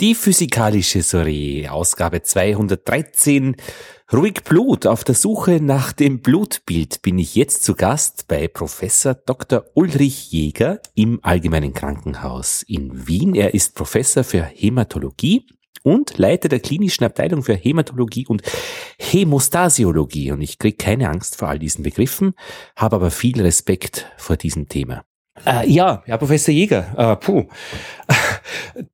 Die physikalische Soiree, Ausgabe 213. Ruhig Blut. Auf der Suche nach dem Blutbild bin ich jetzt zu Gast bei Professor Dr. Ulrich Jäger im Allgemeinen Krankenhaus in Wien. Er ist Professor für Hämatologie und Leiter der klinischen Abteilung für Hämatologie und Hämostasiologie. Und ich kriege keine Angst vor all diesen Begriffen, habe aber viel Respekt vor diesem Thema. Äh, ja, Herr Professor Jäger, äh, puh.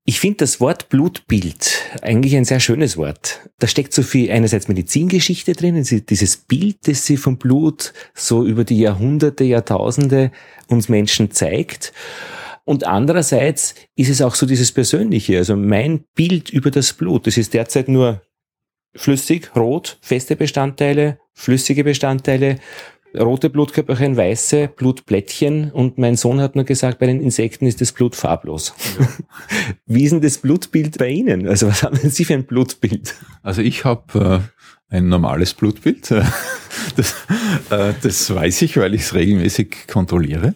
Ich finde das Wort Blutbild eigentlich ein sehr schönes Wort. Da steckt so viel einerseits Medizingeschichte drin, dieses Bild, das sie vom Blut so über die Jahrhunderte, Jahrtausende uns Menschen zeigt. Und andererseits ist es auch so dieses Persönliche, also mein Bild über das Blut. Das ist derzeit nur flüssig, rot, feste Bestandteile, flüssige Bestandteile, rote Blutkörperchen, weiße Blutplättchen und mein Sohn hat nur gesagt, bei den Insekten ist das Blut farblos. Ja. Wie ist denn das Blutbild bei Ihnen? Also was haben Sie für ein Blutbild? Also ich habe äh, ein normales Blutbild. Das, äh, das weiß ich, weil ich es regelmäßig kontrolliere.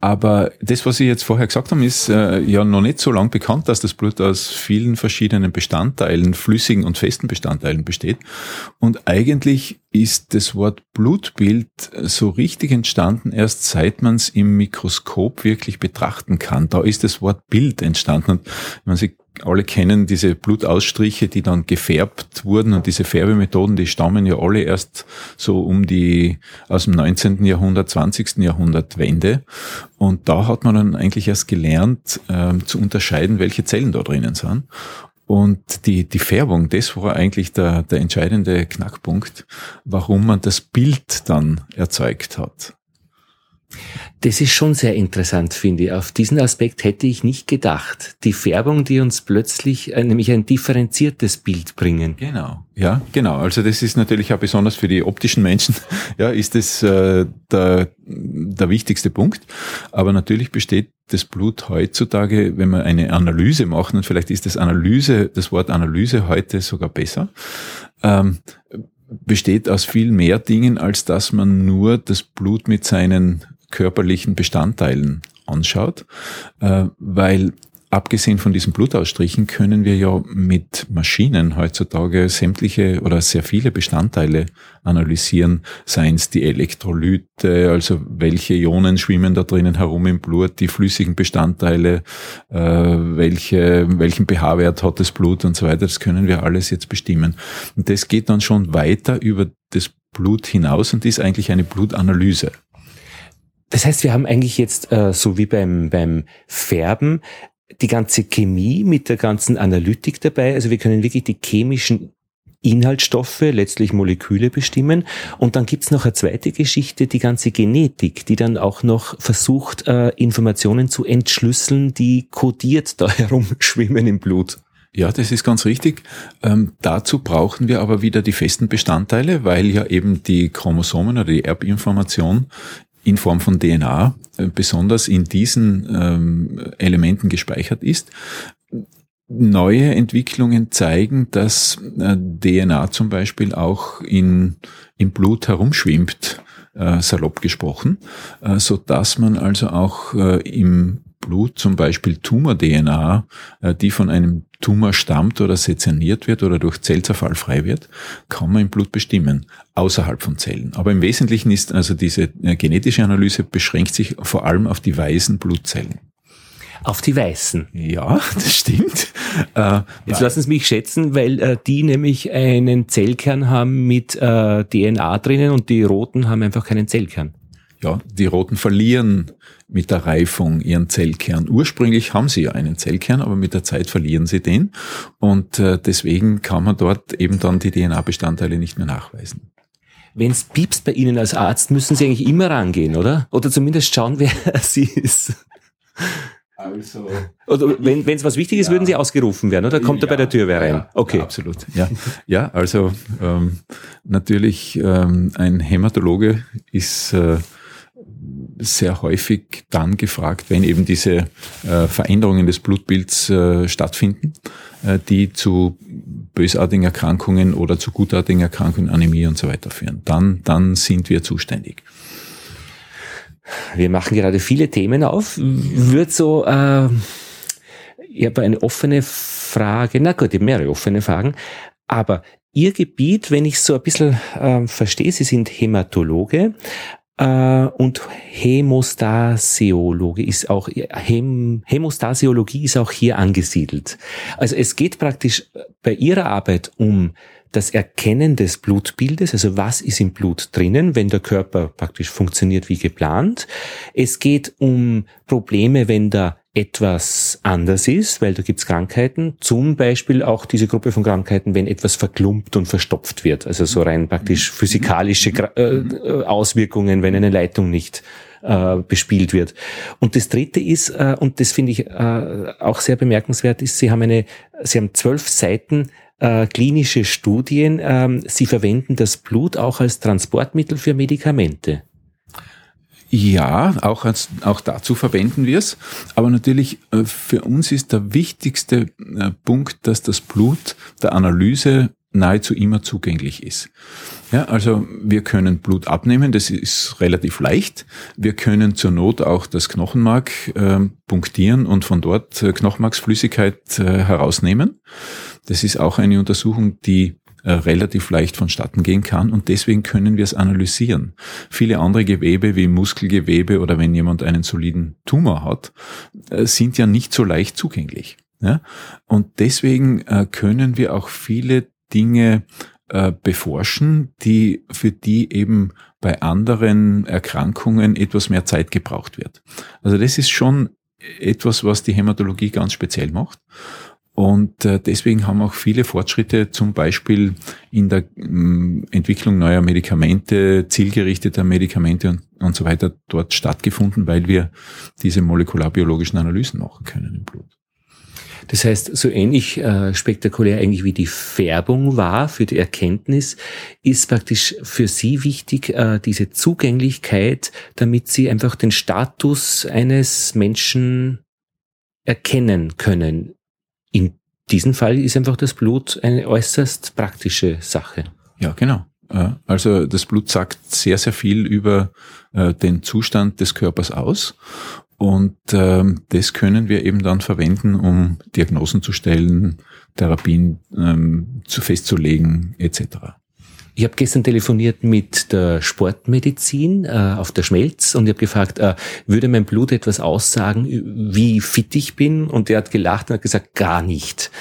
Aber das, was Sie jetzt vorher gesagt haben, ist äh, ja noch nicht so lang bekannt, dass das Blut aus vielen verschiedenen Bestandteilen, flüssigen und festen Bestandteilen besteht. Und eigentlich ist das Wort Blutbild so richtig entstanden, erst seit man es im Mikroskop wirklich betrachten kann. Da ist das Wort Bild entstanden. Und man Sie alle kennen diese Blutausstriche, die dann gefärbt wurden und diese Färbemethoden, die stammen ja alle erst so um die aus dem 19. Jahrhundert, 20. Jahrhundert Wende. Und da hat man dann eigentlich erst gelernt äh, zu unterscheiden, welche Zellen da drinnen sind. Und die, die Färbung, das war eigentlich der, der entscheidende Knackpunkt, warum man das Bild dann erzeugt hat. Das ist schon sehr interessant, finde ich. Auf diesen Aspekt hätte ich nicht gedacht. Die Färbung, die uns plötzlich äh, nämlich ein differenziertes Bild bringen. Genau, ja, genau. Also das ist natürlich auch besonders für die optischen Menschen, ja, ist das äh, der, der wichtigste Punkt. Aber natürlich besteht das Blut heutzutage, wenn man eine Analyse macht, und vielleicht ist das Analyse, das Wort Analyse heute sogar besser, ähm, besteht aus viel mehr Dingen, als dass man nur das Blut mit seinen körperlichen Bestandteilen anschaut, äh, weil abgesehen von diesen Blutausstrichen können wir ja mit Maschinen heutzutage sämtliche oder sehr viele Bestandteile analysieren, seien es die Elektrolyte, also welche Ionen schwimmen da drinnen herum im Blut, die flüssigen Bestandteile, äh, welche, welchen pH-Wert hat das Blut und so weiter, das können wir alles jetzt bestimmen. Und das geht dann schon weiter über das Blut hinaus und ist eigentlich eine Blutanalyse. Das heißt, wir haben eigentlich jetzt, äh, so wie beim, beim Färben, die ganze Chemie mit der ganzen Analytik dabei. Also wir können wirklich die chemischen Inhaltsstoffe, letztlich Moleküle bestimmen. Und dann gibt's noch eine zweite Geschichte, die ganze Genetik, die dann auch noch versucht, äh, Informationen zu entschlüsseln, die kodiert da herumschwimmen im Blut. Ja, das ist ganz richtig. Ähm, dazu brauchen wir aber wieder die festen Bestandteile, weil ja eben die Chromosomen oder die Erbinformation in Form von DNA äh, besonders in diesen ähm, Elementen gespeichert ist. Neue Entwicklungen zeigen, dass äh, DNA zum Beispiel auch in, im Blut herumschwimmt, äh, salopp gesprochen, äh, so dass man also auch äh, im Blut zum Beispiel Tumor-DNA, äh, die von einem Tumor stammt oder sezerniert wird oder durch Zellzerfall frei wird, kann man im Blut bestimmen, außerhalb von Zellen. Aber im Wesentlichen ist also diese äh, genetische Analyse beschränkt sich vor allem auf die weißen Blutzellen. Auf die weißen. Ja, das stimmt. Äh, Jetzt lassen Sie mich schätzen, weil äh, die nämlich einen Zellkern haben mit äh, DNA drinnen und die roten haben einfach keinen Zellkern. Ja, die roten verlieren mit der Reifung ihren Zellkern. Ursprünglich haben sie ja einen Zellkern, aber mit der Zeit verlieren sie den und äh, deswegen kann man dort eben dann die DNA-Bestandteile nicht mehr nachweisen. Wenn es piepst bei Ihnen als Arzt, müssen Sie eigentlich immer rangehen, oder? Oder zumindest schauen, wer sie ist. Also, oder wenn es was Wichtiges ist, ja. würden Sie ausgerufen werden, oder? Kommt ja, er bei der Tür wer rein? Ja, okay. absolut. Ja, ja also ähm, natürlich ähm, ein Hämatologe ist äh, sehr häufig dann gefragt, wenn eben diese äh, Veränderungen des Blutbilds äh, stattfinden, äh, die zu bösartigen Erkrankungen oder zu gutartigen Erkrankungen, Anämie und so weiter führen. Dann, dann sind wir zuständig. Wir machen gerade viele Themen auf. Wird so äh, ich habe eine offene Frage, na gut, ich habe mehrere offene Fragen, aber Ihr Gebiet, wenn ich so ein bisschen äh, verstehe, Sie sind Hämatologe äh, und Hämostasiologe ist auch, Häm, Hämostasiologie ist auch hier angesiedelt. Also es geht praktisch bei Ihrer Arbeit um das Erkennen des Blutbildes, also was ist im Blut drinnen, wenn der Körper praktisch funktioniert wie geplant. Es geht um Probleme, wenn da etwas anders ist, weil da gibt's Krankheiten, zum Beispiel auch diese Gruppe von Krankheiten, wenn etwas verklumpt und verstopft wird, also so rein praktisch physikalische äh, Auswirkungen, wenn eine Leitung nicht äh, bespielt wird. Und das Dritte ist, äh, und das finde ich äh, auch sehr bemerkenswert, ist, Sie haben eine, Sie haben zwölf Seiten äh, klinische Studien. Ähm, Sie verwenden das Blut auch als Transportmittel für Medikamente. Ja, auch, als, auch dazu verwenden wir es. Aber natürlich äh, für uns ist der wichtigste äh, Punkt, dass das Blut der Analyse nahezu immer zugänglich ist. Ja, also wir können Blut abnehmen, das ist relativ leicht. Wir können zur Not auch das Knochenmark äh, punktieren und von dort äh, Knochenmarksflüssigkeit herausnehmen. Das ist auch eine Untersuchung, die äh, relativ leicht vonstatten gehen kann und deswegen können wir es analysieren. Viele andere Gewebe wie Muskelgewebe oder wenn jemand einen soliden Tumor hat, äh, sind ja nicht so leicht zugänglich. Und deswegen äh, können wir auch viele Dinge beforschen, die für die eben bei anderen Erkrankungen etwas mehr Zeit gebraucht wird. Also das ist schon etwas, was die Hämatologie ganz speziell macht. Und äh, deswegen haben auch viele Fortschritte zum Beispiel in der mm, Entwicklung neuer Medikamente, zielgerichteter Medikamente und, und so weiter dort stattgefunden, weil wir diese molekularbiologischen Analysen machen können im Blut. Das heißt, so ähnlich äh, spektakulär eigentlich wie die Färbung war für die Erkenntnis, ist praktisch für Sie wichtig, äh, diese Zugänglichkeit, damit Sie einfach den Status eines Menschen erkennen können in diesem Fall ist einfach das Blut eine äußerst praktische Sache. Ja, genau. Also das Blut sagt sehr, sehr viel über äh, den Zustand des Körpers aus. Und ähm, das können wir eben dann verwenden, um Diagnosen zu stellen, Therapien ähm, zu festzulegen etc. Ich habe gestern telefoniert mit der Sportmedizin äh, auf der Schmelz und ich habe gefragt, äh, würde mein Blut etwas aussagen, wie fit ich bin? Und er hat gelacht und hat gesagt, gar nicht.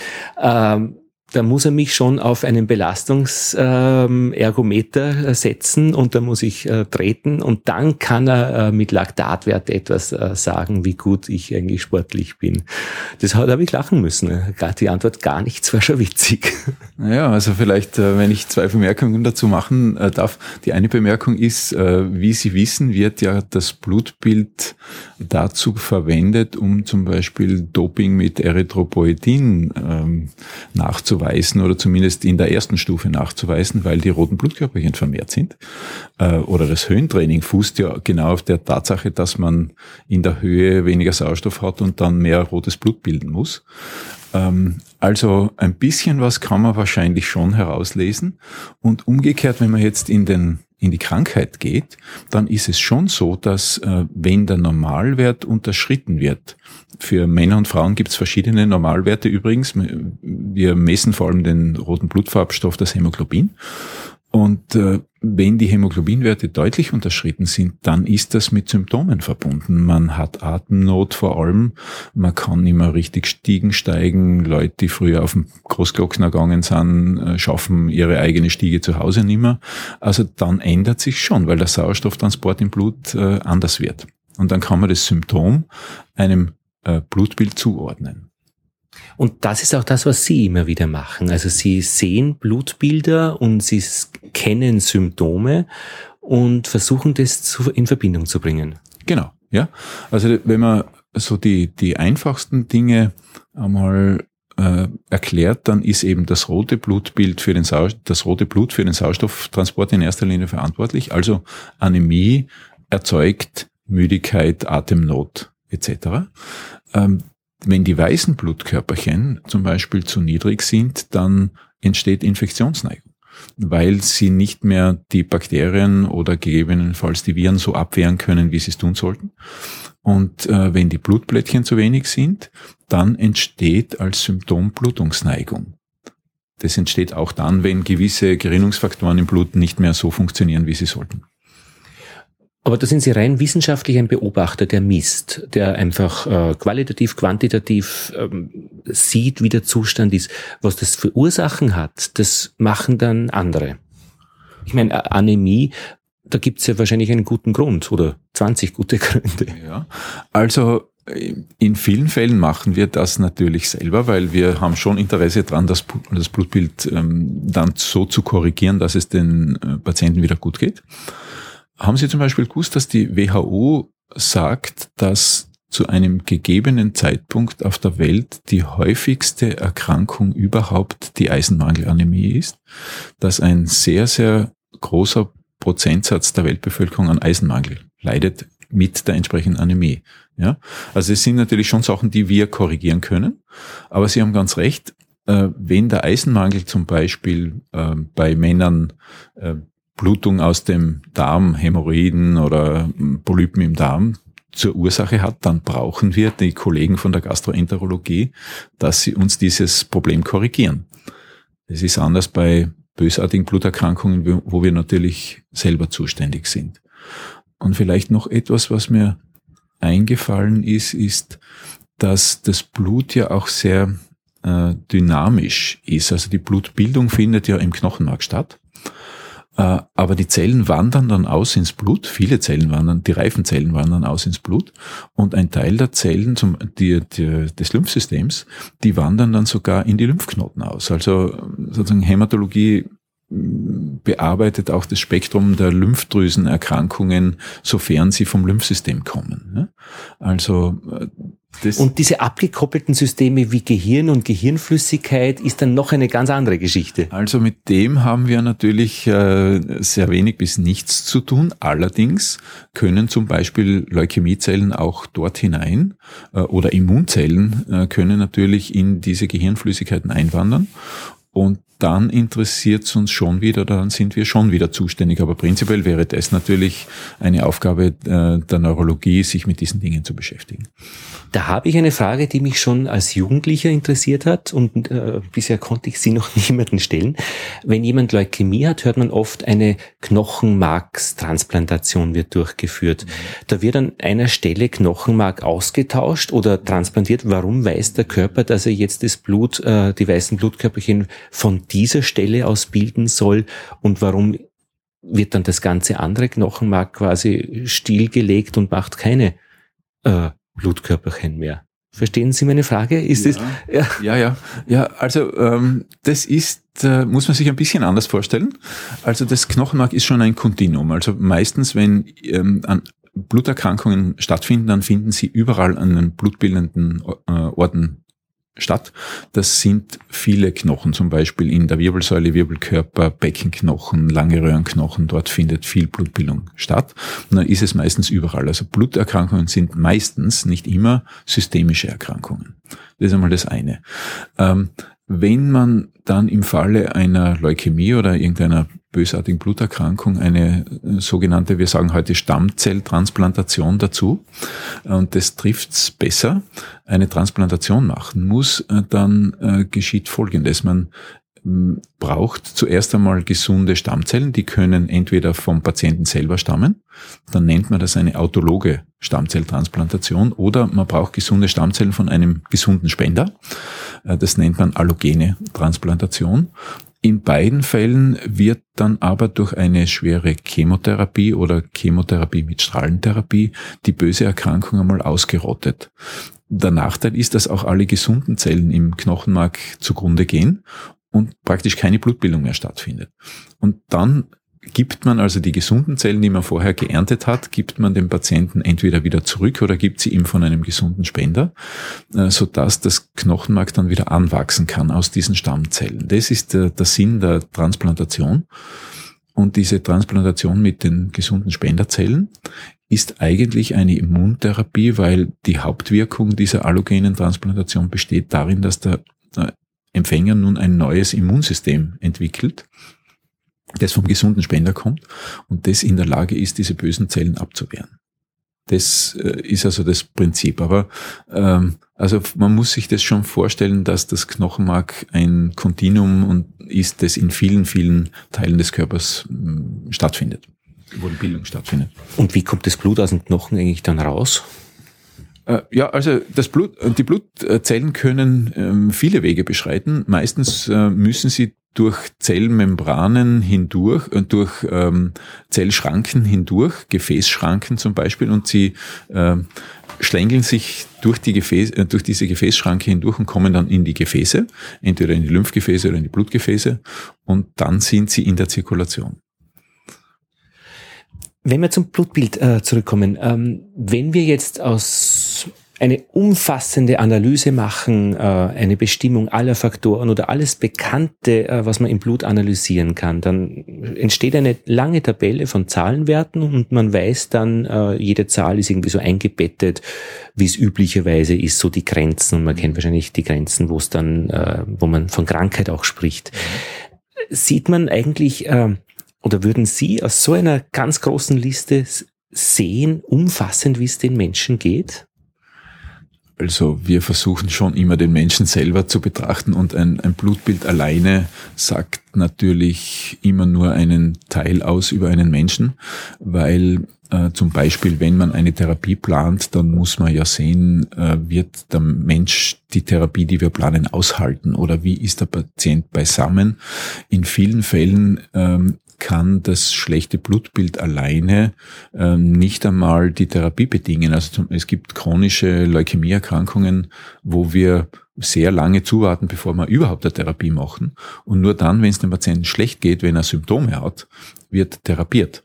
Ähm, da muss er mich schon auf einen Belastungsergometer ähm, setzen und da muss ich äh, treten und dann kann er äh, mit Laktatwert etwas äh, sagen, wie gut ich eigentlich sportlich bin. Das habe ich lachen müssen. Die Antwort gar nichts war schon witzig. Ja, also vielleicht, äh, wenn ich zwei Bemerkungen dazu machen äh, darf. Die eine Bemerkung ist, äh, wie Sie wissen, wird ja das Blutbild dazu verwendet, um zum Beispiel Doping mit Erythropoetin ähm, nachzuweisen nachzuweisen oder zumindest in der ersten Stufe nachzuweisen, weil die roten Blutkörperchen vermehrt sind. Äh, oder das Höhentraining fußt ja genau auf der Tatsache, dass man in der Höhe weniger Sauerstoff hat und dann mehr rotes Blut bilden muss. Ähm, also ein bisschen was kann man wahrscheinlich schon herauslesen. Und umgekehrt, wenn man jetzt in den in die Krankheit geht, dann ist es schon so, dass äh, wenn der Normalwert unterschritten wird, für Männer und Frauen gibt es verschiedene Normalwerte übrigens. Wir messen vor allem den roten Blutfarbstoff, das Hämoglobin. Und äh, wenn die Hämoglobinwerte deutlich unterschritten sind, dann ist das mit Symptomen verbunden. Man hat Atemnot vor allem, man kann nicht mehr richtig Stiegen steigen. Leute, die früher auf dem Großglockner gegangen sind, äh, schaffen ihre eigene Stiege zu Hause nicht mehr. Also dann ändert sich schon, weil der Sauerstofftransport im Blut äh, anders wird. Und dann kann man das Symptom einem äh, Blutbild zuordnen. Und das ist auch das, was Sie immer wieder machen. Also Sie sehen Blutbilder und Sie kennen Symptome und versuchen das in Verbindung zu bringen. Genau, ja. Also wenn man so die, die einfachsten Dinge einmal äh, erklärt, dann ist eben das rote Blutbild für den das rote Blut für den Sauerstofftransport in erster Linie verantwortlich. Also Anämie erzeugt Müdigkeit, Atemnot etc. Ähm, wenn die weißen Blutkörperchen zum Beispiel zu niedrig sind, dann entsteht Infektionsneigung. weil sie nicht mehr die Bakterien oder gegebenenfalls die Viren so abwehren können, wie sie es tun sollten. Und äh, wenn die Blutplättchen zu wenig sind, dann entsteht als Symptom Blutungsneigung. Das entsteht auch dann, wenn gewisse Gerinnungsfaktoren im Blut nicht mehr so funktionieren, wie sie sollten. Aber da sind Sie rein wissenschaftlich ein Beobachter, der misst, der einfach äh, qualitativ, quantitativ ähm, sieht, wie der Zustand ist. Was das für Ursachen hat, das machen dann andere. Ich meine, Anämie, da gibt's ja wahrscheinlich einen guten Grund oder 20 gute Gründe. Ja, also in vielen Fällen machen wir das natürlich selber, weil wir haben schon Interesse daran, das, das Blutbild ähm, dann so zu korrigieren, dass es den äh, Patienten wieder gut geht. Haben Sie zum Beispiel gewusst, dass die WHO sagt, dass zu einem gegebenen Zeitpunkt auf der Welt die häufigste Erkrankung überhaupt die Eisenmangelanämie ist? Dass ein sehr, sehr großer Prozentsatz der Weltbevölkerung an Eisenmangel leidet mit der entsprechenden Anämie. Ja, also es sind natürlich schon Sachen, die wir korrigieren können. Aber Sie haben ganz recht, äh, wenn der Eisenmangel zum Beispiel äh, bei Männern äh, Blutung aus dem Darm, Hämorrhoiden oder Polypen im Darm zur Ursache hat, dann brauchen wir die Kollegen von der Gastroenterologie, dass sie uns dieses Problem korrigieren. Es ist anders bei bösartigen Bluterkrankungen, wo wir natürlich selber zuständig sind. Und vielleicht noch etwas, was mir eingefallen ist, ist, dass das Blut ja auch sehr äh, dynamisch ist. Also die Blutbildung findet ja im Knochenmark statt. Äh, aber die Zellen wandern dann aus ins Blut, viele Zellen wandern, die reifen Zellen wandern aus ins Blut und ein Teil der Zellen zum, die, die, des Lymphsystems, die wandern dann sogar in die Lymphknoten aus. Also sozusagen Hämatologie bearbeitet auch das Spektrum der Lymphdrüsenerkrankungen, sofern sie vom Lymphsystem kommen. Also äh, das und diese abgekoppelten Systeme wie Gehirn und Gehirnflüssigkeit ist dann noch eine ganz andere Geschichte. Also mit dem haben wir natürlich äh, sehr wenig bis nichts zu tun. Allerdings können zum Beispiel Leukämiezellen auch dort hinein äh, oder Immunzellen können natürlich in diese Gehirnflüssigkeiten einwandern. Und dann interessiert es uns schon wieder, dann sind wir schon wieder zuständig. Aber prinzipiell wäre das natürlich eine Aufgabe äh, der Neurologie, sich mit diesen Dingen zu beschäftigen. Da habe ich eine Frage, die mich schon als Jugendlicher interessiert hat und äh, bisher konnte ich sie noch niemanden stellen. Wenn jemand Leukämie hat, hört man oft, eine Knochenmarkstransplantation wird durchgeführt. Da wird an einer Stelle Knochenmark ausgetauscht oder transplantiert. Warum weiß der Körper, dass er jetzt das Blut, äh, die weißen Blutkörperchen von dieser Stelle aus bilden soll und warum wird dann das ganze andere Knochenmark quasi stillgelegt und macht keine äh, Blutkörperchen mehr. Verstehen Sie meine Frage? Ist ja, das, ja. ja, ja, ja. Also ähm, das ist, äh, muss man sich ein bisschen anders vorstellen. Also das Knochenmark ist schon ein Kontinuum. Also meistens, wenn ähm, an Bluterkrankungen stattfinden, dann finden sie überall an den blutbildenden äh, Orten statt. Das sind viele Knochen, zum Beispiel in der Wirbelsäule, Wirbelkörper, Beckenknochen, lange Röhrenknochen. Dort findet viel Blutbildung statt. Und dann ist es meistens überall. Also Bluterkrankungen sind meistens, nicht immer, systemische Erkrankungen. Das ist einmal das eine. Ähm, wenn man dann im Falle einer Leukämie oder irgendeiner bösartigen Bluterkrankung eine äh, sogenannte, wir sagen heute Stammzelltransplantation dazu, und das trifft's besser, eine Transplantation machen muss, äh, dann äh, geschieht Folgendes. Man braucht zuerst einmal gesunde Stammzellen, die können entweder vom Patienten selber stammen, dann nennt man das eine autologe Stammzelltransplantation, oder man braucht gesunde Stammzellen von einem gesunden Spender, äh, das nennt man allogene Transplantation. In beiden Fällen wird dann aber durch eine schwere Chemotherapie oder Chemotherapie mit Strahlentherapie die böse Erkrankung einmal ausgerottet. Der Nachteil ist, dass auch alle gesunden Zellen im Knochenmark zugrunde gehen und praktisch keine Blutbildung mehr stattfindet. Und dann gibt man also die gesunden Zellen, die man vorher geerntet hat, gibt man dem Patienten entweder wieder zurück oder gibt sie ihm von einem gesunden Spender, äh, so dass das Knochenmark dann wieder anwachsen kann aus diesen Stammzellen. Das ist der, der Sinn der Transplantation. Und diese Transplantation mit den gesunden Spenderzellen ist eigentlich eine Immuntherapie, weil die Hauptwirkung dieser allogenen Transplantation besteht darin, dass der Empfänger nun ein neues Immunsystem entwickelt, das vom gesunden Spender kommt und das in der Lage ist, diese bösen Zellen abzuwehren. Das äh, ist also das Prinzip. Aber ähm, also man muss sich das schon vorstellen, dass das Knochenmark ein Kontinuum und ist, das in vielen, vielen Teilen des Körpers äh, stattfindet, wo die Bildung stattfindet. Und wie kommt das Blut aus dem Knochen eigentlich dann raus? Äh, ja, also das Blut, die Blutzellen können ähm, viele Wege beschreiten. Meistens äh, müssen sie durch Zellmembranen hindurch und durch ähm, Zellschranken hindurch, Gefäßschranken zum Beispiel, und sie äh, schlängeln sich durch, die Gefäß, äh, durch diese Gefäßschranke hindurch und kommen dann in die Gefäße, entweder in die Lymphgefäße oder in die Blutgefäße, und dann sind sie in der Zirkulation. Wenn wir zum Blutbild äh, zurückkommen, ähm, wenn wir jetzt aus eine umfassende Analyse machen, äh, eine Bestimmung aller Faktoren oder alles Bekannte, äh, was man im Blut analysieren kann, dann entsteht eine lange Tabelle von Zahlenwerten und man weiß dann, äh, jede Zahl ist irgendwie so eingebettet, wie es üblicherweise ist, so die Grenzen und man kennt wahrscheinlich die Grenzen, wo es dann, wo man von Krankheit auch spricht. Sieht man eigentlich, oder würden Sie aus so einer ganz großen Liste sehen, umfassend, wie es den Menschen geht? Also wir versuchen schon immer den Menschen selber zu betrachten und ein, ein, Blutbild alleine sagt natürlich immer nur einen Teil aus über einen Menschen, weil äh, zum Beispiel, wenn man eine Therapie plant, dann muss man ja sehen, äh, wird der Mensch die Therapie, die wir planen, aushalten oder wie ist der Patient beisammen. In vielen Fällen ähm, kann das schlechte Blutbild alleine ähm, nicht einmal die Therapie bedingen. Also es gibt chronische Leukämieerkrankungen, wo wir sehr lange zuwarten, bevor wir überhaupt eine Therapie machen. Und nur dann, wenn es dem Patienten schlecht geht, wenn er Symptome hat, wird therapiert.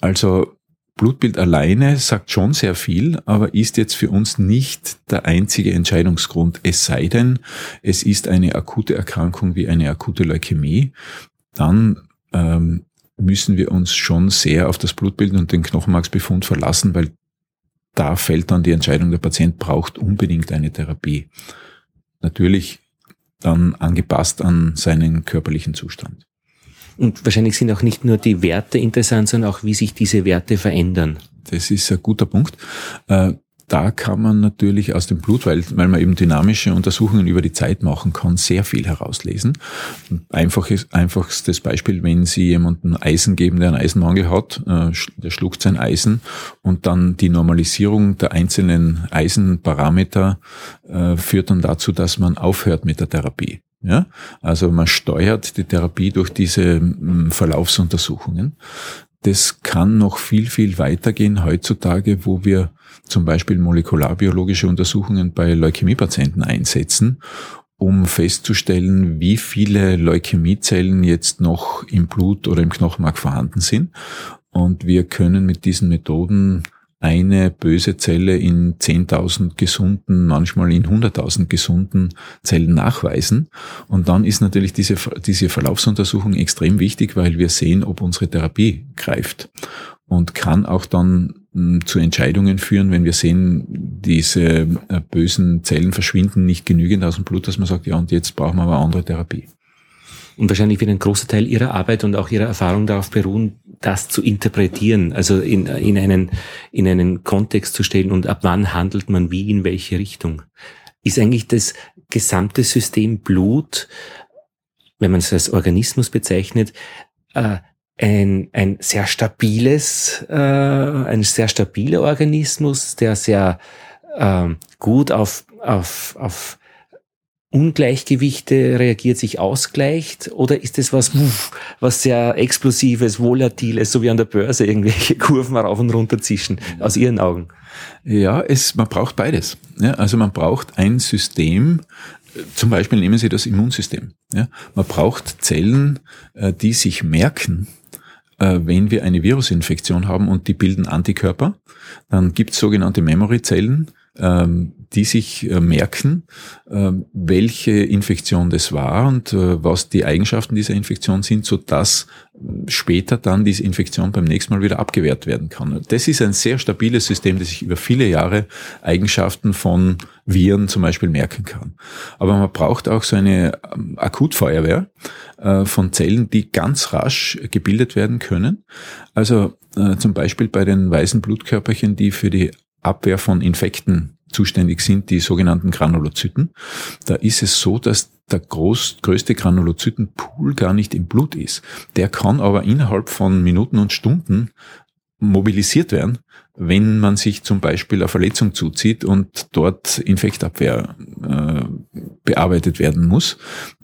Also Blutbild alleine sagt schon sehr viel, aber ist jetzt für uns nicht der einzige Entscheidungsgrund. Es sei denn, es ist eine akute Erkrankung wie eine akute Leukämie. Dann ähm, müssen wir uns schon sehr auf das Blutbild und den Knochenmarksbefund verlassen, weil da fällt dann die Entscheidung, der Patient braucht unbedingt eine Therapie. Natürlich dann angepasst an seinen körperlichen Zustand. Und wahrscheinlich sind auch nicht nur die Werte interessant, sondern auch, wie sich diese Werte verändern. Das ist ein guter Punkt. Da kann man natürlich aus dem Blut, weil, weil man eben dynamische Untersuchungen über die Zeit machen kann, sehr viel herauslesen. Einfaches, einfachstes Beispiel, wenn Sie jemanden Eisen geben, der einen Eisenmangel hat, äh, der schluckt sein Eisen und dann die Normalisierung der einzelnen Eisenparameter äh, führt dann dazu, dass man aufhört mit der Therapie. Ja, also man steuert die Therapie durch diese Verlaufsuntersuchungen. Das kann noch viel, viel weitergehen heutzutage, wo wir zum Beispiel molekularbiologische Untersuchungen bei Leukämiepatienten einsetzen, um festzustellen, wie viele Leukämiezellen jetzt noch im Blut oder im Knochenmark vorhanden sind. Und wir können mit diesen Methoden eine böse Zelle in 10.000 gesunden, manchmal in 100.000 gesunden Zellen nachweisen. Und dann ist natürlich diese, diese Verlaufsuntersuchung extrem wichtig, weil wir sehen, ob unsere Therapie greift und kann auch dann zu Entscheidungen führen, wenn wir sehen, diese äh, bösen Zellen verschwinden nicht genügend aus dem Blut, dass man sagt, ja, und jetzt brauchen wir aber andere Therapie. Und wahrscheinlich wird ein großer Teil Ihrer Arbeit und auch Ihrer Erfahrung darauf beruhen, das zu interpretieren, also in, in, einen, in einen Kontext zu stellen und ab wann handelt man wie, in welche Richtung. Ist eigentlich das gesamte System Blut, wenn man es als Organismus bezeichnet, äh, ein, ein sehr stabiles, äh, ein sehr stabiler Organismus, der sehr äh, gut auf, auf, auf Ungleichgewichte reagiert, sich ausgleicht? Oder ist es was, was sehr explosives, volatiles, so wie an der Börse irgendwelche Kurven rauf und runter zischen, aus Ihren Augen? Ja, es, man braucht beides. Ja, also man braucht ein System, zum Beispiel nehmen Sie das Immunsystem. Ja, man braucht Zellen, äh, die sich merken, äh, wenn wir eine Virusinfektion haben und die bilden Antikörper, dann gibt es sogenannte Memory-Zellen, ähm, die sich äh, merken, ähm, welche Infektion das war und äh, was die Eigenschaften dieser Infektion sind, so dass später dann diese Infektion beim nächsten Mal wieder abgewehrt werden kann. Das ist ein sehr stabiles System, das sich über viele Jahre Eigenschaften von Viren zum Beispiel merken kann. Aber man braucht auch so eine ähm, Akutfeuerwehr äh, von Zellen, die ganz rasch gebildet werden können. Also zum Beispiel bei den weißen Blutkörperchen, die für die Abwehr von Infekten zuständig sind, die sogenannten Granulozyten. Da ist es so, dass der groß, größte Granulozytenpool gar nicht im Blut ist. Der kann aber innerhalb von Minuten und Stunden mobilisiert werden, wenn man sich zum Beispiel eine Verletzung zuzieht und dort Infektabwehr äh, bearbeitet werden muss,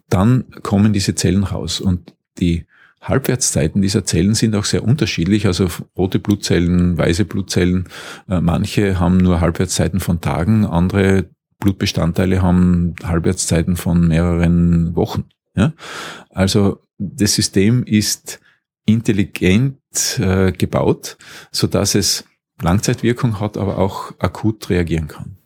dann kommen diese Zellen raus. Und die Halbwertszeiten dieser Zellen sind auch sehr unterschiedlich. Also rote Blutzellen, weiße Blutzellen, äh, manche haben nur Halbwertszeiten von Tagen, andere Blutbestandteile haben Halbwertszeiten von mehreren Wochen. Ja? Also das System ist intelligent äh, gebaut, so dass es Langzeitwirkung hat, aber auch akut reagieren kann.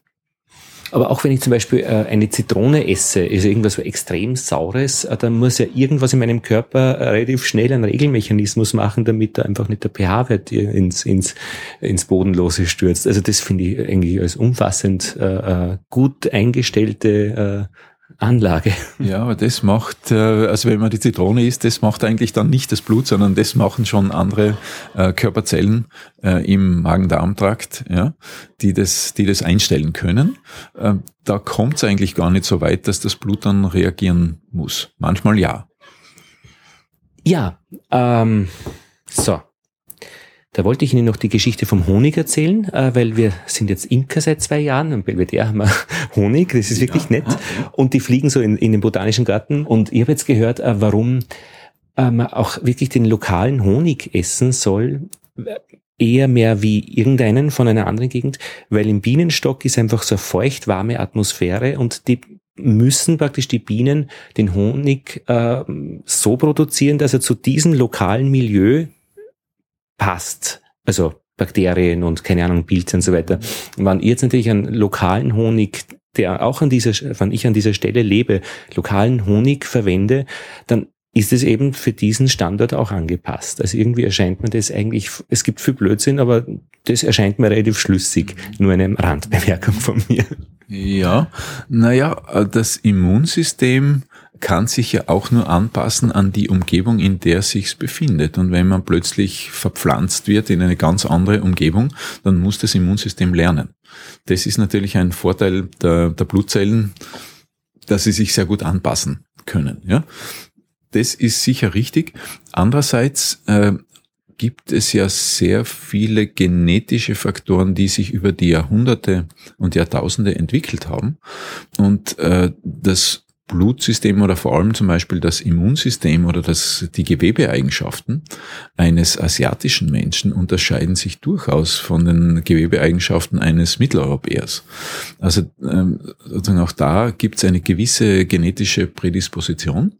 Aber auch wenn ich zum Beispiel äh, eine Zitrone esse, also irgendwas so extrem Saures, äh, dann muss ja irgendwas in meinem Körper äh, relativ schnell einen Regelmechanismus machen, damit da einfach nicht der pH-Wert ins, ins, ins Bodenlose stürzt. Also das finde ich eigentlich als umfassend äh, gut eingestellte äh, Anlage. Ja, aber das macht, äh, also wenn man die Zitrone isst, das macht eigentlich dann nicht das Blut, sondern das machen schon andere äh, Körperzellen äh, im Magen-Darm-Trakt, ja, die das, die das einstellen können. Ähm, da kommt es eigentlich gar nicht so weit, dass das Blut dann reagieren muss. Manchmal ja. Ja, ähm, so. Da wollte ich Ihnen noch die Geschichte vom Honig erzählen, äh, weil wir sind jetzt Imker seit zwei Jahren und Belvedere haben wir Honig, das ist wirklich nett. Und die fliegen so in, in den botanischen Garten. Und ich habe jetzt gehört, äh, warum äh, man auch wirklich den lokalen Honig essen soll, eher mehr wie irgendeinen von einer anderen Gegend, weil im Bienenstock ist einfach so eine feucht warme Atmosphäre und die müssen praktisch die Bienen den Honig äh, so produzieren, dass er zu diesem lokalen Milieu passt. Also Bakterien und keine Ahnung, Pilze und so weiter. Wenn jetzt natürlich einen lokalen Honig, der auch an dieser, wenn ich an dieser Stelle lebe, lokalen Honig verwende, dann ist es eben für diesen Standort auch angepasst. Also irgendwie erscheint mir das eigentlich, es gibt viel Blödsinn, aber das erscheint mir relativ schlüssig. Nur eine Randbemerkung von mir. Ja, naja, das Immunsystem kann sich ja auch nur anpassen an die Umgebung, in der sich's befindet. Und wenn man plötzlich verpflanzt wird in eine ganz andere Umgebung, dann muss das Immunsystem lernen. Das ist natürlich ein Vorteil der, der Blutzellen, dass sie sich sehr gut anpassen können. Ja? Das ist sicher richtig. Andererseits äh, gibt es ja sehr viele genetische Faktoren, die sich über die Jahrhunderte und Jahrtausende entwickelt haben. Und äh, das Blutsystem oder vor allem zum Beispiel das Immunsystem oder das, die Gewebeeigenschaften eines asiatischen Menschen unterscheiden sich durchaus von den Gewebeeigenschaften eines Mitteleuropäers. Also ähm, sozusagen auch da gibt es eine gewisse genetische Prädisposition,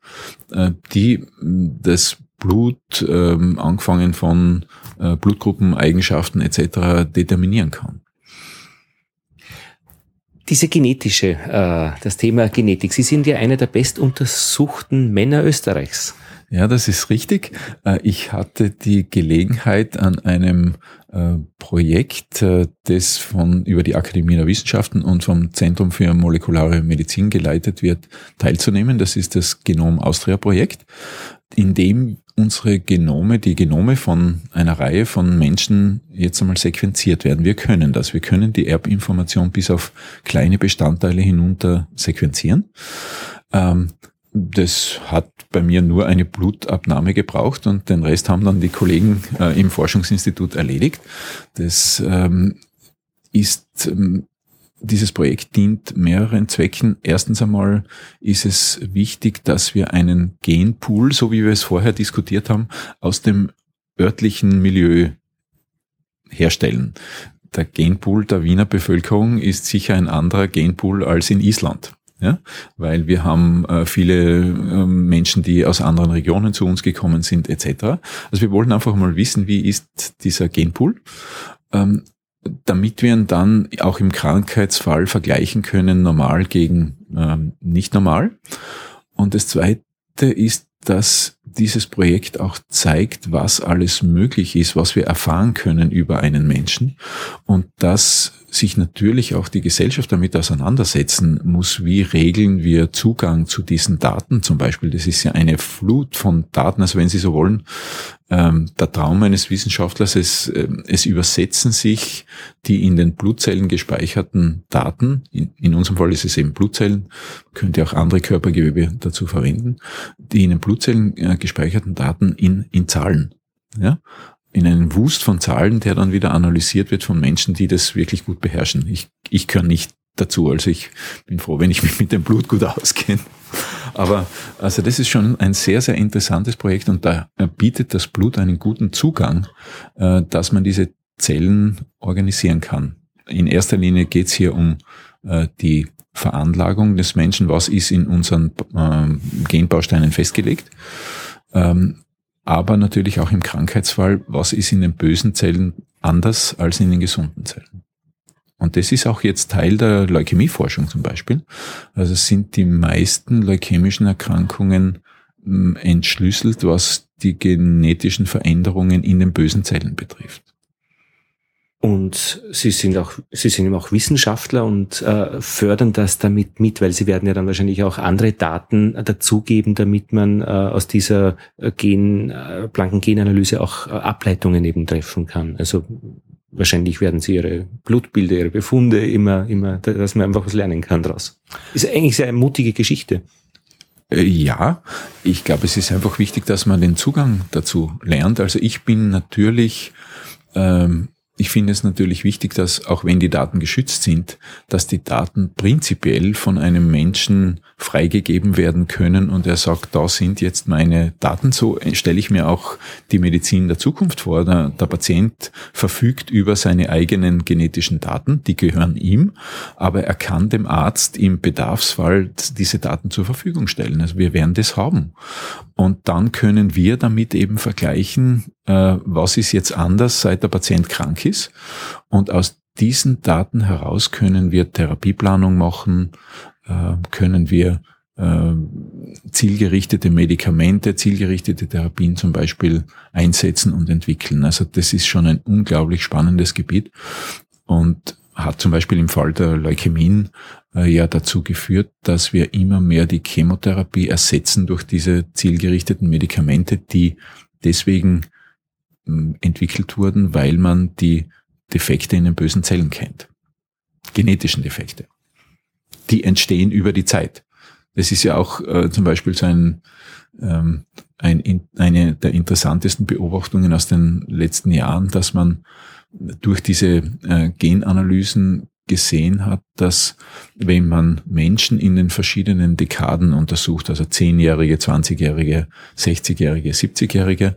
äh, die das Blut, ähm, angefangen von äh, Blutgruppeneigenschaften etc. determinieren kann. Diese genetische, äh, das Thema Genetik. Sie sind ja einer der bestuntersuchten Männer Österreichs. Ja, das ist richtig. Äh, ich hatte die Gelegenheit an einem äh, Projekt, äh, das von über die Akademie der Wissenschaften und vom Zentrum für molekulare Medizin geleitet wird, teilzunehmen. Das ist das Genom Austria Projekt, in dem unsere Genome, die Genome von einer Reihe von Menschen jetzt einmal sequenziert werden. Wir können das. Wir können die Erbinformation bis auf kleine Bestandteile hinunter sequenzieren. Ähm, das hat bei mir nur eine Blutabnahme gebraucht und den Rest haben dann die Kollegen äh, im Forschungsinstitut erledigt. Das ähm, ist ähm, dieses Projekt dient mehreren Zwecken. Erstens einmal ist es wichtig, dass wir einen Genpool, so wie wir es vorher diskutiert haben, aus dem örtlichen Milieu herstellen. Der Genpool der Wiener Bevölkerung ist sicher ein anderer Genpool als in Island. Ja, weil wir haben äh, viele äh, Menschen, die aus anderen Regionen zu uns gekommen sind, etc. Also wir wollten einfach mal wissen, wie ist dieser Genpool. Ähm, damit wir ihn dann auch im Krankheitsfall vergleichen können, normal gegen ähm, nicht normal. Und das Zweite ist dass dieses Projekt auch zeigt, was alles möglich ist, was wir erfahren können über einen Menschen und dass sich natürlich auch die Gesellschaft damit auseinandersetzen muss, wie regeln wir Zugang zu diesen Daten zum Beispiel. Das ist ja eine Flut von Daten, also wenn Sie so wollen, ähm, der Traum eines Wissenschaftlers, es, äh, es übersetzen sich die in den Blutzellen gespeicherten Daten, in, in unserem Fall ist es eben Blutzellen, könnte auch andere Körpergewebe dazu verwenden, die in den Blutzellen äh, gespeicherten Daten in, in Zahlen. Ja? In einen Wust von Zahlen, der dann wieder analysiert wird von Menschen, die das wirklich gut beherrschen. Ich, ich gehöre nicht dazu, also ich bin froh, wenn ich mich mit dem Blut gut auskenne. Aber also das ist schon ein sehr, sehr interessantes Projekt und da bietet das Blut einen guten Zugang, äh, dass man diese Zellen organisieren kann. In erster Linie geht es hier um äh, die Veranlagung des Menschen, was ist in unseren äh, Genbausteinen festgelegt. Ähm, aber natürlich auch im Krankheitsfall, was ist in den bösen Zellen anders als in den gesunden Zellen. Und das ist auch jetzt Teil der Leukämieforschung zum Beispiel. Also sind die meisten leukämischen Erkrankungen hm, entschlüsselt, was die genetischen Veränderungen in den bösen Zellen betrifft. Und Sie sind auch, Sie sind eben auch Wissenschaftler und äh, fördern das damit mit, weil Sie werden ja dann wahrscheinlich auch andere Daten dazugeben, damit man äh, aus dieser äh, Gen, äh, blanken Genanalyse auch äh, Ableitungen eben treffen kann. Also wahrscheinlich werden Sie Ihre Blutbilder, Ihre Befunde immer, immer, dass man einfach was lernen kann daraus. Ist eigentlich sehr mutige Geschichte. Äh, ja, ich glaube, es ist einfach wichtig, dass man den Zugang dazu lernt. Also ich bin natürlich ähm, ich finde es natürlich wichtig, dass auch wenn die Daten geschützt sind, dass die Daten prinzipiell von einem Menschen freigegeben werden können und er sagt, da sind jetzt meine Daten. So stelle ich mir auch die Medizin der Zukunft vor. Der, der Patient verfügt über seine eigenen genetischen Daten, die gehören ihm, aber er kann dem Arzt im Bedarfsfall diese Daten zur Verfügung stellen. Also wir werden das haben. Und dann können wir damit eben vergleichen, äh, was ist jetzt anders, seit der Patient krank ist. Und aus diesen Daten heraus können wir Therapieplanung machen, äh, können wir äh, zielgerichtete Medikamente, zielgerichtete Therapien zum Beispiel einsetzen und entwickeln. Also das ist schon ein unglaublich spannendes Gebiet und hat zum Beispiel im Fall der Leukämien äh, ja dazu geführt, dass wir immer mehr die Chemotherapie ersetzen durch diese zielgerichteten Medikamente, die deswegen entwickelt wurden, weil man die Defekte in den bösen Zellen kennt. Genetischen Defekte. Die entstehen über die Zeit. Das ist ja auch äh, zum Beispiel so ein, ähm, ein, in, eine der interessantesten Beobachtungen aus den letzten Jahren, dass man durch diese äh, Genanalysen gesehen hat, dass wenn man Menschen in den verschiedenen Dekaden untersucht, also 10-Jährige, 20-Jährige, 60-Jährige, 70-Jährige,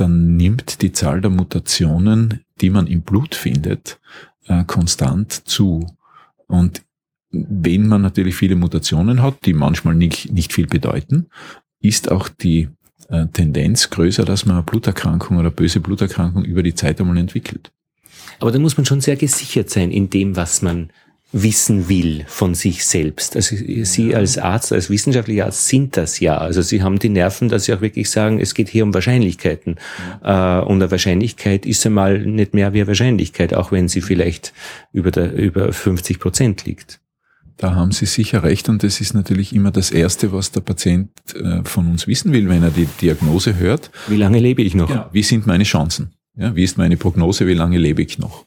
dann nimmt die Zahl der Mutationen, die man im Blut findet, äh, konstant zu. Und wenn man natürlich viele Mutationen hat, die manchmal nicht, nicht viel bedeuten, ist auch die äh, Tendenz größer, dass man eine Bluterkrankung oder böse Bluterkrankung über die Zeit einmal entwickelt. Aber da muss man schon sehr gesichert sein in dem, was man wissen will von sich selbst. Also Sie als Arzt, als wissenschaftlicher Arzt sind das ja. Also Sie haben die Nerven, dass Sie auch wirklich sagen, es geht hier um Wahrscheinlichkeiten. Ja. Äh, und eine Wahrscheinlichkeit ist einmal nicht mehr wie eine Wahrscheinlichkeit, auch wenn sie vielleicht über, der, über 50 Prozent liegt. Da haben Sie sicher recht und das ist natürlich immer das Erste, was der Patient äh, von uns wissen will, wenn er die Diagnose hört. Wie lange lebe ich noch? Ja, wie sind meine Chancen? Ja, wie ist meine Prognose? Wie lange lebe ich noch?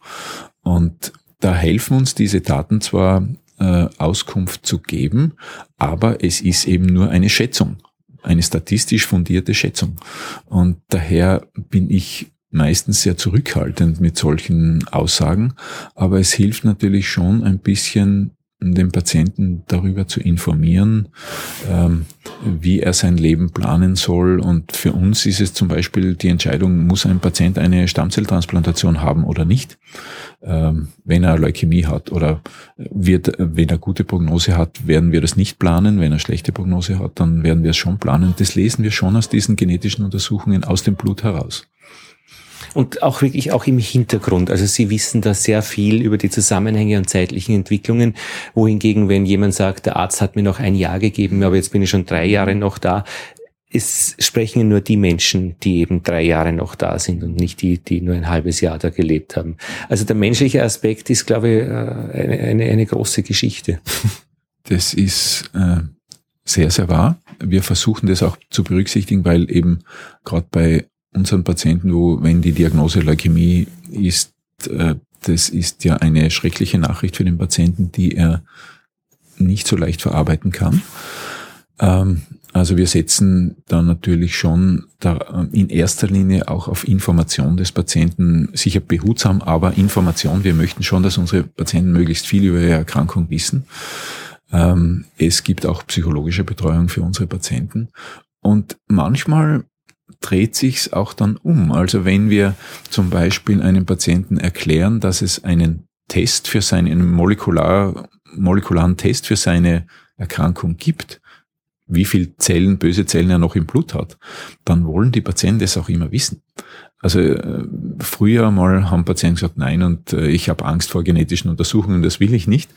Und da helfen uns diese Daten zwar äh, Auskunft zu geben, aber es ist eben nur eine Schätzung, eine statistisch fundierte Schätzung. Und daher bin ich meistens sehr zurückhaltend mit solchen Aussagen, aber es hilft natürlich schon ein bisschen den Patienten darüber zu informieren, ähm, wie er sein Leben planen soll. Und für uns ist es zum Beispiel die Entscheidung, muss ein Patient eine Stammzelltransplantation haben oder nicht, ähm, wenn er Leukämie hat oder wird, wenn er gute Prognose hat, werden wir das nicht planen. Wenn er schlechte Prognose hat, dann werden wir es schon planen. Das lesen wir schon aus diesen genetischen Untersuchungen aus dem Blut heraus und auch wirklich auch im Hintergrund. Also Sie wissen da sehr viel über die Zusammenhänge und zeitlichen Entwicklungen, wohingegen, wenn jemand sagt, der Arzt hat mir noch ein Jahr gegeben, aber jetzt bin ich schon drei Jahre noch da, es sprechen nur die Menschen, die eben drei Jahre noch da sind und nicht die, die nur ein halbes Jahr da gelebt haben. Also der menschliche Aspekt ist, glaube ich, äh, eine, eine, eine große Geschichte. Das ist äh, sehr, sehr wahr. Wir versuchen das auch zu berücksichtigen, weil eben gerade bei unseren Patienten, wo wenn die Diagnose Leukämie ist, äh, das ist ja eine schreckliche Nachricht für den Patienten, die er nicht so leicht verarbeiten kann. Ähm, also wir setzen da natürlich schon da in erster Linie auch auf Information des Patienten, sicher behutsam, aber Information. Wir möchten schon, dass unsere Patienten möglichst viel über ihre Erkrankung wissen. Ähm, es gibt auch psychologische Betreuung für unsere Patienten. Und manchmal dreht sich's auch dann um. Also wenn wir zum Beispiel einem Patienten erklären, dass es einen Test für seinen molekular, molekularen Test für seine Erkrankung gibt, wie viel Zellen, böse Zellen er noch im Blut hat, dann wollen die Patienten das auch immer wissen. Also äh, früher mal haben Patienten gesagt, nein, und äh, ich habe Angst vor genetischen Untersuchungen, das will ich nicht.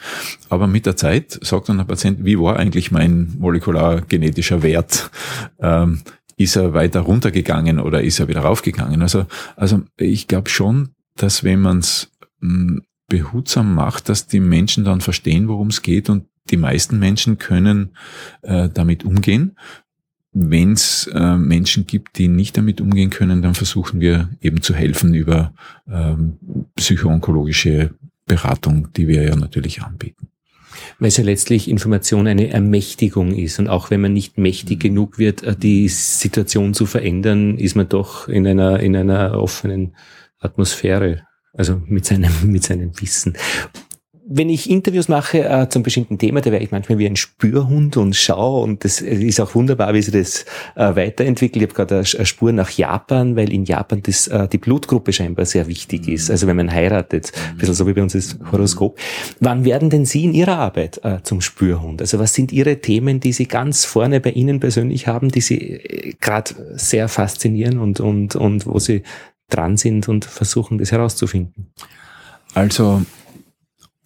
Aber mit der Zeit sagt dann der Patient, wie war eigentlich mein molekular-genetischer Wert? Ähm, ist er weiter runtergegangen oder ist er wieder raufgegangen? Also, also ich glaube schon, dass wenn man es hm, behutsam macht, dass die Menschen dann verstehen, worum es geht und die meisten Menschen können äh, damit umgehen. Wenn es äh, Menschen gibt, die nicht damit umgehen können, dann versuchen wir eben zu helfen über ähm, psychoonkologische Beratung, die wir ja natürlich anbieten. Weil es ja letztlich Information eine Ermächtigung ist. Und auch wenn man nicht mächtig genug wird, äh, die Situation zu verändern, ist man doch in einer, in einer offenen Atmosphäre. Also mit seinem, mit seinem Wissen wenn ich Interviews mache äh, zum bestimmten Thema, da wäre ich manchmal wie ein Spürhund und schaue und das ist auch wunderbar, wie sie das äh, weiterentwickelt. Ich habe gerade eine Spur nach Japan, weil in Japan das, äh, die Blutgruppe scheinbar sehr wichtig ist. Also wenn man heiratet, ein bisschen so wie bei uns das Horoskop. Wann werden denn Sie in Ihrer Arbeit äh, zum Spürhund? Also was sind Ihre Themen, die Sie ganz vorne bei Ihnen persönlich haben, die Sie äh, gerade sehr faszinieren und, und, und wo Sie dran sind und versuchen, das herauszufinden? Also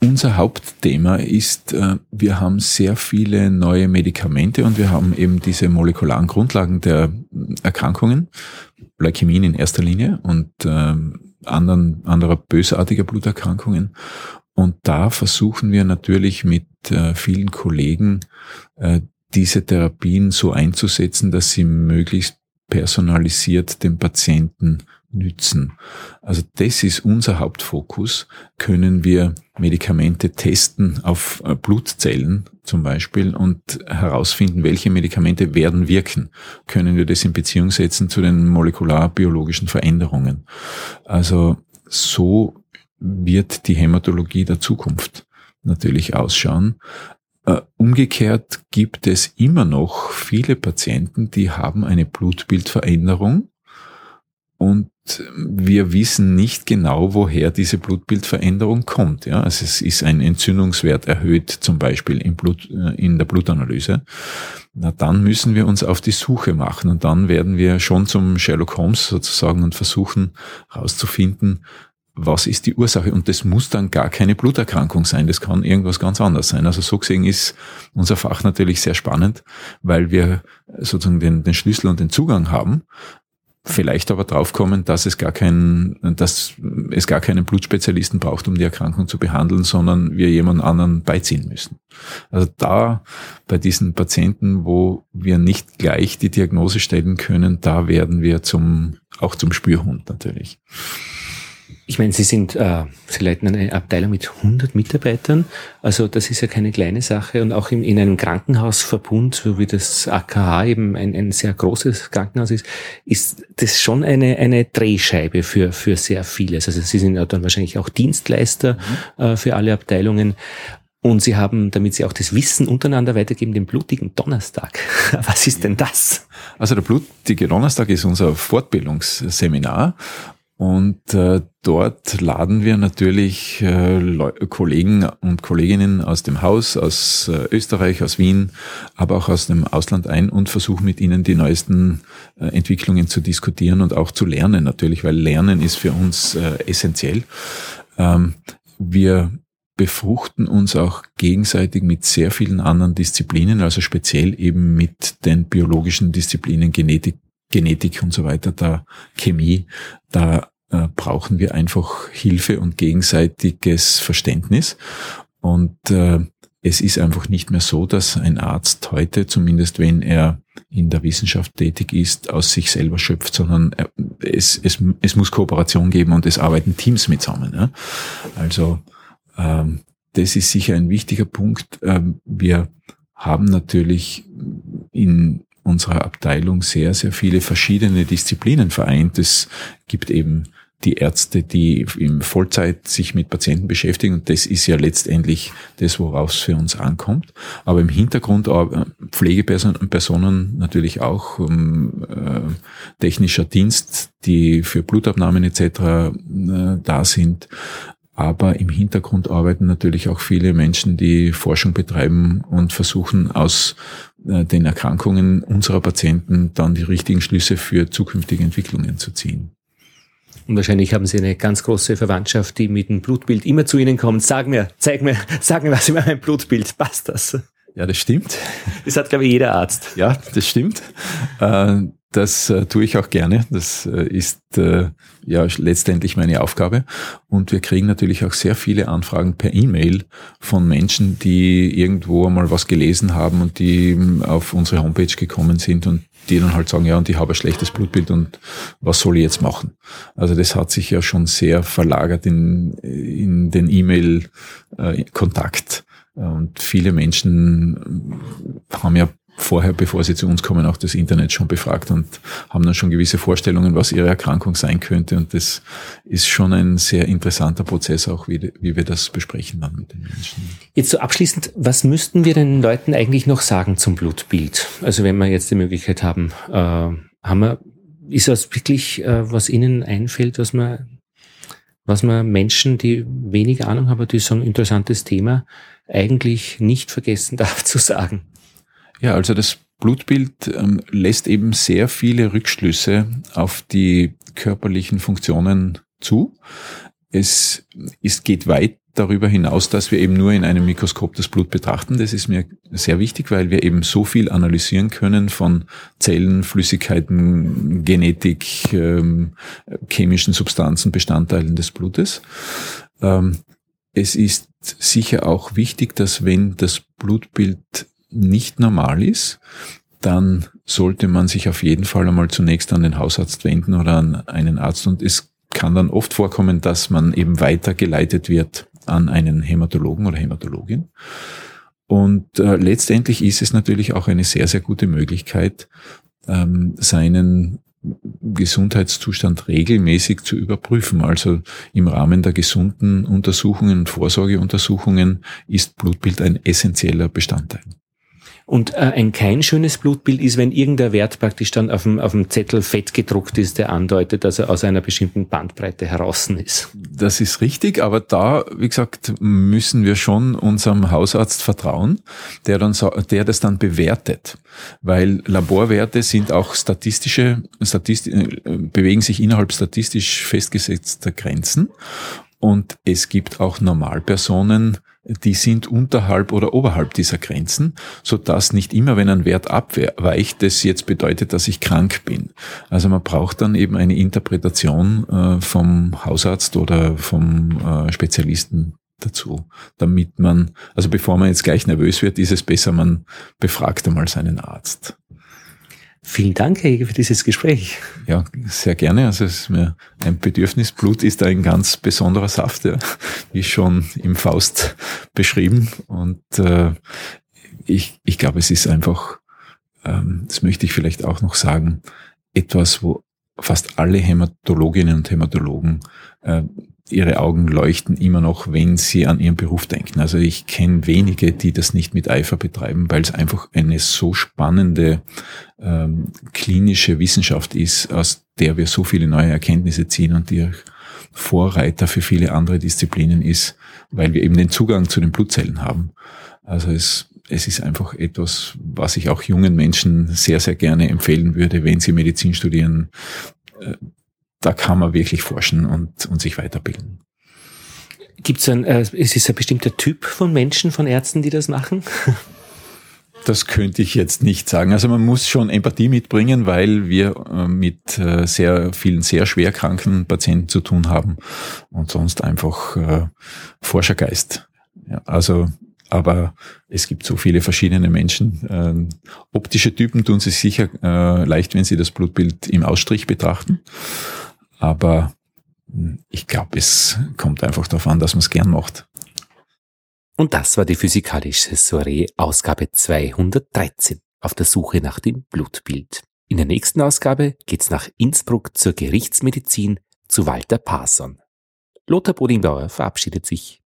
unser Hauptthema ist, äh, wir haben sehr viele neue Medikamente und wir haben eben diese molekularen Grundlagen der Erkrankungen, Leukämien in erster Linie und äh, anderen, anderer bösartiger Bluterkrankungen. Und da versuchen wir natürlich mit äh, vielen Kollegen diese Therapien so einzusetzen, dass sie möglichst personalisiert dem Patienten nützen. Also das ist unser Hauptfokus. Können wir Medikamente testen auf äh, Blutzellen zum Beispiel und herausfinden, welche Medikamente werden wirken? Können wir das in Beziehung setzen zu den molekularbiologischen Veränderungen? Also so wird die Hämatologie der Zukunft natürlich ausschauen. Äh, umgekehrt gibt es immer noch viele Patienten, die haben eine Blutbildveränderung und wir wissen nicht genau, woher diese Blutbildveränderung kommt. Ja, also es ist ein Entzündungswert erhöht, zum Beispiel im Blut, äh, in der Blutanalyse. Na, dann müssen wir uns auf die Suche machen und dann werden wir schon zum Sherlock Holmes sozusagen und versuchen herauszufinden, was ist die Ursache? Und das muss dann gar keine Bluterkrankung sein. Das kann irgendwas ganz anderes sein. Also so gesehen ist unser Fach natürlich sehr spannend, weil wir sozusagen den, den Schlüssel und den Zugang haben vielleicht aber draufkommen, dass es gar keinen, dass es gar keinen Blutspezialisten braucht, um die Erkrankung zu behandeln, sondern wir jemand anderen beiziehen müssen. Also da bei diesen Patienten, wo wir nicht gleich die Diagnose stellen können, da werden wir zum, auch zum Spürhund natürlich. Ich meine, Sie sind, äh, Sie leiten eine Abteilung mit 100 Mitarbeitern. Also das ist ja keine kleine Sache. Und auch im, in einem Krankenhausverbund, so wie das AKH eben ein, ein sehr großes Krankenhaus ist, ist das schon eine, eine Drehscheibe für, für sehr vieles. Also Sie sind ja dann wahrscheinlich auch Dienstleister mhm. äh, für alle Abteilungen. Und Sie haben, damit Sie auch das Wissen untereinander weitergeben, den blutigen Donnerstag. Was ist denn das? Also der blutige Donnerstag ist unser Fortbildungsseminar und äh, dort laden wir natürlich äh, Kollegen und Kolleginnen aus dem Haus, aus äh, Österreich, aus Wien, aber auch aus dem Ausland ein und versuchen mit ihnen die neuesten äh, Entwicklungen zu diskutieren und auch zu lernen natürlich, weil Lernen ist für uns äh, essentiell. Ähm, wir befruchten uns auch gegenseitig mit sehr vielen anderen Disziplinen, also speziell eben mit den biologischen Disziplinen Genetik, Genetik und so weiter, da Chemie, da äh, brauchen wir einfach Hilfe und gegenseitiges Verständnis. Und äh, es ist einfach nicht mehr so, dass ein Arzt heute, zumindest wenn er in der Wissenschaft tätig ist, aus sich selber schöpft, sondern es, es, es muss Kooperation geben und es arbeiten Teams mit zusammen. Also ähm, das ist sicher ein wichtiger Punkt. Ähm, wir haben natürlich in unserer Abteilung sehr, sehr viele verschiedene Disziplinen vereint. Es gibt eben die Ärzte, die im Vollzeit sich mit Patienten beschäftigen. Und das ist ja letztendlich das, woraus es für uns ankommt. Aber im Hintergrund Pflegepersonen natürlich auch um, äh, technischer Dienst, die für Blutabnahmen etc. Äh, da sind. Aber im Hintergrund arbeiten natürlich auch viele Menschen, die Forschung betreiben und versuchen aus äh, den Erkrankungen unserer Patienten dann die richtigen Schlüsse für zukünftige Entwicklungen zu ziehen. Und wahrscheinlich haben Sie eine ganz große Verwandtschaft, die mit dem Blutbild immer zu Ihnen kommt. Sag mir, zeig mir, sag mir was über mein Blutbild. Passt das? Ja, das stimmt. Das hat, glaube ich, jeder Arzt. Ja, das stimmt. Äh, das äh, tue ich auch gerne. Das äh, ist ja letztendlich meine Aufgabe. Und wir kriegen natürlich auch sehr viele Anfragen per E-Mail von Menschen, die irgendwo einmal was gelesen haben und die ähm, auf unsere Homepage gekommen sind und die dann halt sagen, ja, und ich habe ein schlechtes Blutbild und was soll ich jetzt machen? Also das hat sich ja schon sehr verlagert in, in den E-Mail-Kontakt. Äh, und viele Menschen haben ja vorher, bevor sie zu uns kommen, auch das Internet schon befragt und haben dann schon gewisse Vorstellungen, was ihre Erkrankung sein könnte. Und das ist schon ein sehr interessanter Prozess, auch wie, wie wir das besprechen dann mit den Menschen. Jetzt so abschließend, was müssten wir den Leuten eigentlich noch sagen zum Blutbild? Also wenn wir jetzt die Möglichkeit haben, äh, haben wir, ist das wirklich, äh, was Ihnen einfällt, was man was man Menschen, die wenig Ahnung haben, die sagen, interessantes Thema, eigentlich nicht vergessen darf zu sagen. Ja, also das Blutbild ähm, lässt eben sehr viele Rückschlüsse auf die körperlichen Funktionen zu. Es, es geht weit darüber hinaus, dass wir eben nur in einem Mikroskop das Blut betrachten. Das ist mir sehr wichtig, weil wir eben so viel analysieren können von Zellen, Flüssigkeiten, Genetik, ähm, chemischen Substanzen, Bestandteilen des Blutes. Ähm, es ist sicher auch wichtig, dass wenn das Blutbild nicht normal ist, dann sollte man sich auf jeden Fall einmal zunächst an den Hausarzt wenden oder an einen Arzt. Und es kann dann oft vorkommen, dass man eben weitergeleitet wird an einen Hämatologen oder Hämatologin. Und äh, letztendlich ist es natürlich auch eine sehr, sehr gute Möglichkeit, ähm, seinen Gesundheitszustand regelmäßig zu überprüfen. Also im Rahmen der gesunden Untersuchungen und Vorsorgeuntersuchungen ist Blutbild ein essentieller Bestandteil. Und äh, ein kein schönes Blutbild ist, wenn irgendein Wert praktisch dann auf dem, auf dem Zettel fett gedruckt ist, der andeutet, dass er aus einer bestimmten Bandbreite heraus ist. Das ist richtig, aber da, wie gesagt, müssen wir schon unserem Hausarzt vertrauen, der, dann, der das dann bewertet. Weil Laborwerte sind auch statistische, statistisch, äh, bewegen sich innerhalb statistisch festgesetzter Grenzen. Und es gibt auch Normalpersonen, die sind unterhalb oder oberhalb dieser Grenzen, so dass nicht immer, wenn ein Wert abweicht, das jetzt bedeutet, dass ich krank bin. Also man braucht dann eben eine Interpretation äh, vom Hausarzt oder vom äh, Spezialisten dazu, damit man, also bevor man jetzt gleich nervös wird, ist es besser, man befragt einmal seinen Arzt. Vielen Dank, Jäger, für dieses Gespräch. Ja, sehr gerne. Also es ist mir ein Bedürfnis. Blut ist ein ganz besonderer Saft, ja, wie schon im Faust beschrieben. Und äh, ich, ich glaube, es ist einfach, ähm, das möchte ich vielleicht auch noch sagen, etwas, wo fast alle Hämatologinnen und Hämatologen äh, ihre Augen leuchten immer noch, wenn sie an ihren Beruf denken. Also ich kenne wenige, die das nicht mit Eifer betreiben, weil es einfach eine so spannende ähm, klinische Wissenschaft ist, aus der wir so viele neue Erkenntnisse ziehen und die Vorreiter für viele andere Disziplinen ist, weil wir eben den Zugang zu den Blutzellen haben. Also es, es ist einfach etwas, was ich auch jungen Menschen sehr, sehr gerne empfehlen würde, wenn sie Medizin studieren, äh, da kann man wirklich forschen und, und sich weiterbilden. Gibt es ein, äh, ist es ein bestimmter Typ von Menschen, von Ärzten, die das machen? Das könnte ich jetzt nicht sagen. Also man muss schon Empathie mitbringen, weil wir äh, mit äh, sehr vielen sehr schwer kranken Patienten zu tun haben und sonst einfach äh, Forschergeist. Ja, also aber es gibt so viele verschiedene Menschen. Ähm, optische Typen tun sich sicher äh, leicht, wenn sie das Blutbild im Ausstrich betrachten. Aber hm, ich glaube, es kommt einfach darauf an, dass man es gern macht. Und das war die physikalische Soiree Ausgabe 213 auf der Suche nach dem Blutbild. In der nächsten Ausgabe geht's nach Innsbruck zur Gerichtsmedizin zu Walter Parson. Lothar Bodingbauer verabschiedet sich.